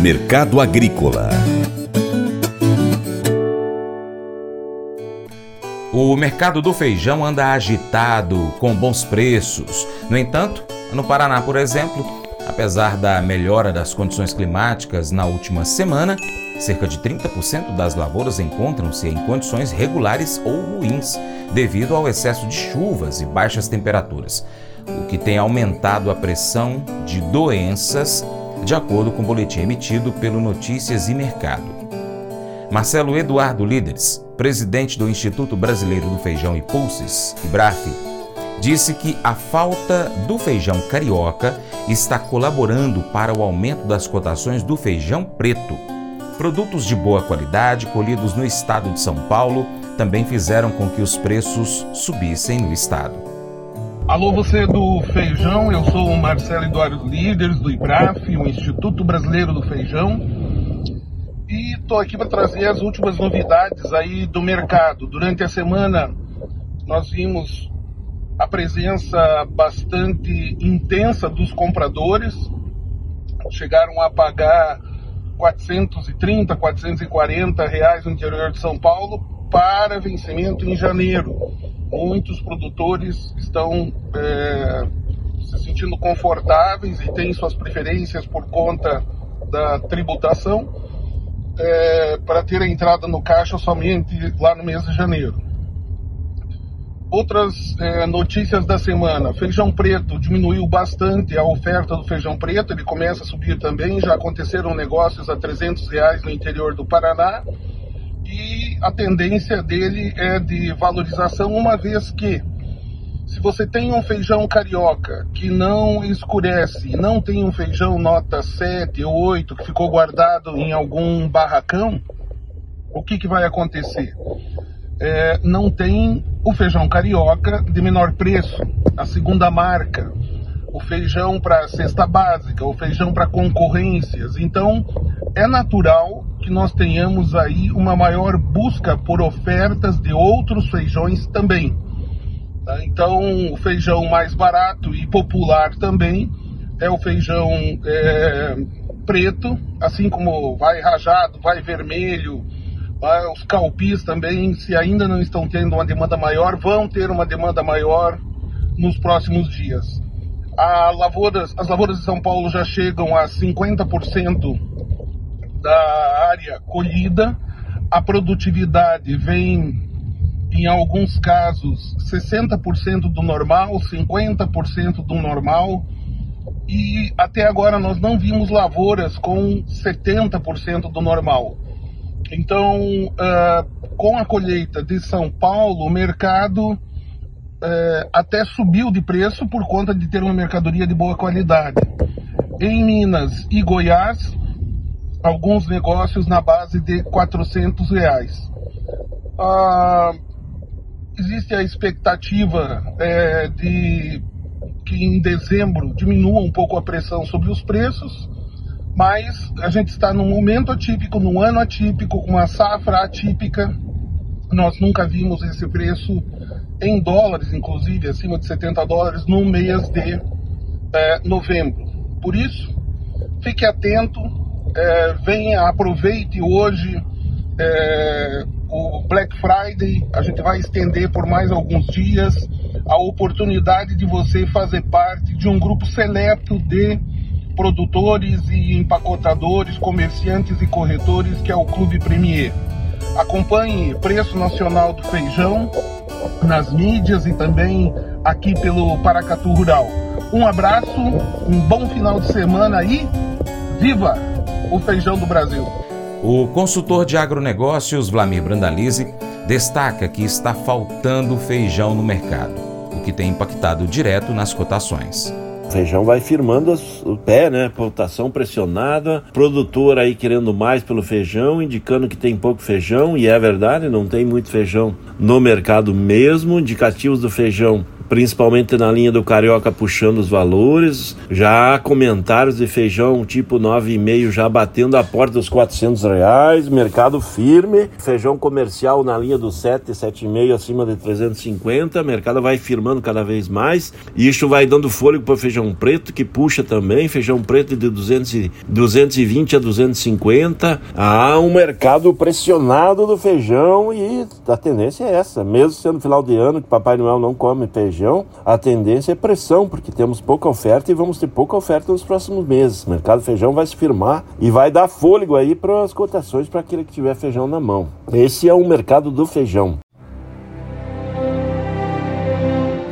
Mercado Agrícola O mercado do feijão anda agitado, com bons preços. No entanto, no Paraná, por exemplo, apesar da melhora das condições climáticas na última semana, cerca de 30% das lavouras encontram-se em condições regulares ou ruins, devido ao excesso de chuvas e baixas temperaturas, o que tem aumentado a pressão de doenças, de acordo com o boletim emitido pelo Notícias e Mercado. Marcelo Eduardo Líderes, presidente do Instituto Brasileiro do Feijão e Pulses, IBRAF, disse que a falta do feijão carioca está colaborando para o aumento das cotações do feijão preto. Produtos de boa qualidade colhidos no estado de São Paulo também fizeram com que os preços subissem no estado. Alô, você do feijão, eu sou o Marcelo Eduardo Líderes do IBRAF, o Instituto Brasileiro do Feijão. E estou aqui para trazer as últimas novidades aí do mercado. Durante a semana nós vimos a presença bastante intensa dos compradores, chegaram a pagar 430, 440 reais no interior de São Paulo para vencimento em janeiro. Muitos produtores estão é, se sentindo confortáveis e têm suas preferências por conta da tributação é, para ter a entrada no caixa somente lá no mês de janeiro. Outras é, notícias da semana: feijão preto diminuiu bastante a oferta do feijão preto, ele começa a subir também. Já aconteceram negócios a 300 reais no interior do Paraná e a tendência dele é de valorização, uma vez que se você tem um feijão carioca que não escurece, não tem um feijão nota 7 ou 8 que ficou guardado em algum barracão, o que, que vai acontecer? É, não tem o feijão carioca de menor preço, a segunda marca, o feijão para cesta básica, o feijão para concorrências. Então, é natural que nós tenhamos aí uma maior busca por ofertas de outros feijões também. Tá? Então, o feijão mais barato e popular também é o feijão é, preto, assim como vai rajado, vai vermelho. Os calpis também, se ainda não estão tendo uma demanda maior, vão ter uma demanda maior nos próximos dias. As lavouras de São Paulo já chegam a 50% da área colhida, a produtividade vem em alguns casos 60% do normal, 50% do normal, e até agora nós não vimos lavouras com 70% do normal. Então, uh, com a colheita de São Paulo, o mercado uh, até subiu de preço por conta de ter uma mercadoria de boa qualidade. Em Minas e Goiás, alguns negócios na base de 400 reais. Uh, existe a expectativa é, de que em dezembro diminua um pouco a pressão sobre os preços, mas a gente está num momento atípico, num ano atípico, uma safra atípica. Nós nunca vimos esse preço em dólares, inclusive acima de 70 dólares, no mês de é, novembro. Por isso, fique atento, é, venha, aproveite hoje. É, o Black Friday, a gente vai estender por mais alguns dias a oportunidade de você fazer parte de um grupo seleto de produtores e empacotadores, comerciantes e corretores que é o Clube Premier. Acompanhe preço nacional do feijão nas mídias e também aqui pelo Paracatu Rural. Um abraço, um bom final de semana e viva o feijão do Brasil! O consultor de agronegócios Vlamir Brandalize destaca que está faltando feijão no mercado, o que tem impactado direto nas cotações. O feijão vai firmando o pé, né? Cotação pressionada, produtor aí querendo mais pelo feijão, indicando que tem pouco feijão, e é verdade, não tem muito feijão no mercado mesmo. Indicativos do feijão principalmente na linha do Carioca puxando os valores. Já há comentários de feijão tipo 9,5 já batendo a porta dos 400 reais, mercado firme. Feijão comercial na linha dos 7, 7,5 acima de 350. Mercado vai firmando cada vez mais. E isso vai dando fôlego para feijão preto, que puxa também. Feijão preto de 200, 220 a 250. Há um mercado pressionado do feijão e a tendência é essa. Mesmo sendo final de ano, que Papai Noel não come feijão, a tendência é pressão, porque temos pouca oferta e vamos ter pouca oferta nos próximos meses. O mercado feijão vai se firmar e vai dar fôlego aí para as cotações para aquele que tiver feijão na mão. Esse é o mercado do feijão.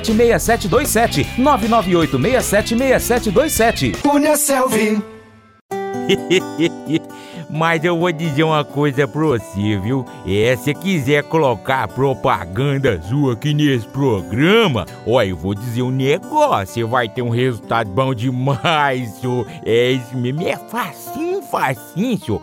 998676727 998676727 Cunha Selvi. Mas eu vou dizer uma coisa pra você, viu? É, se quiser colocar propaganda sua aqui nesse programa, ó, eu vou dizer um negócio, você vai ter um resultado bom demais, senhor. É isso mesmo, é facinho, facinho, senhor.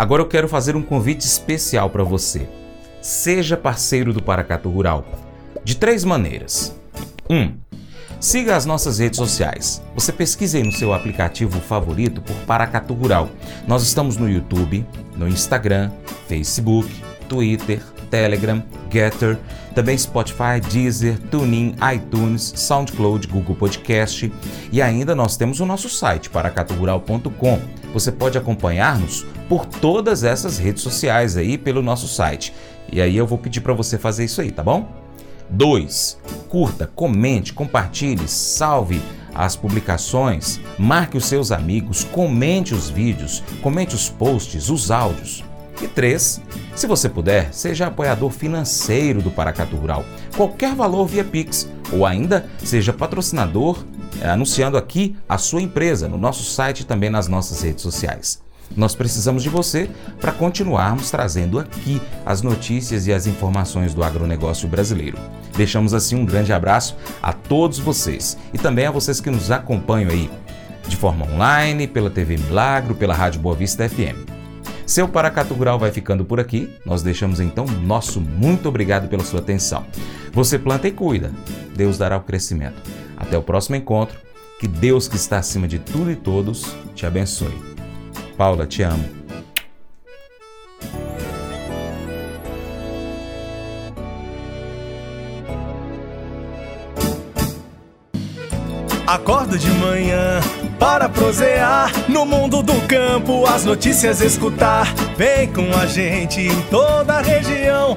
Agora eu quero fazer um convite especial para você. Seja parceiro do Paracato Rural. De três maneiras. 1. Um, siga as nossas redes sociais. Você pesquise no seu aplicativo favorito por Paracatu Rural. Nós estamos no YouTube, no Instagram, Facebook, Twitter, Telegram, Getter, também Spotify, Deezer, TuneIn, iTunes, SoundCloud, Google Podcast e ainda nós temos o nosso site paracaturural.com. Você pode acompanhar-nos por todas essas redes sociais aí pelo nosso site. E aí eu vou pedir para você fazer isso aí, tá bom? 2. Curta, comente, compartilhe, salve as publicações, marque os seus amigos, comente os vídeos, comente os posts, os áudios. E 3. Se você puder, seja apoiador financeiro do Paracatu Rural, qualquer valor via Pix, ou ainda seja patrocinador, anunciando aqui a sua empresa no nosso site e também nas nossas redes sociais. Nós precisamos de você para continuarmos trazendo aqui as notícias e as informações do agronegócio brasileiro. Deixamos assim um grande abraço a todos vocês e também a vocês que nos acompanham aí de forma online, pela TV Milagro, pela Rádio Boa Vista FM. Seu Paracatu Rural vai ficando por aqui. Nós deixamos então nosso muito obrigado pela sua atenção. Você planta e cuida. Deus dará o crescimento. Até o próximo encontro. Que Deus que está acima de tudo e todos te abençoe. Paula, te amo. Acordo de manhã para prosear no mundo do campo, as notícias escutar. Vem com a gente em toda a região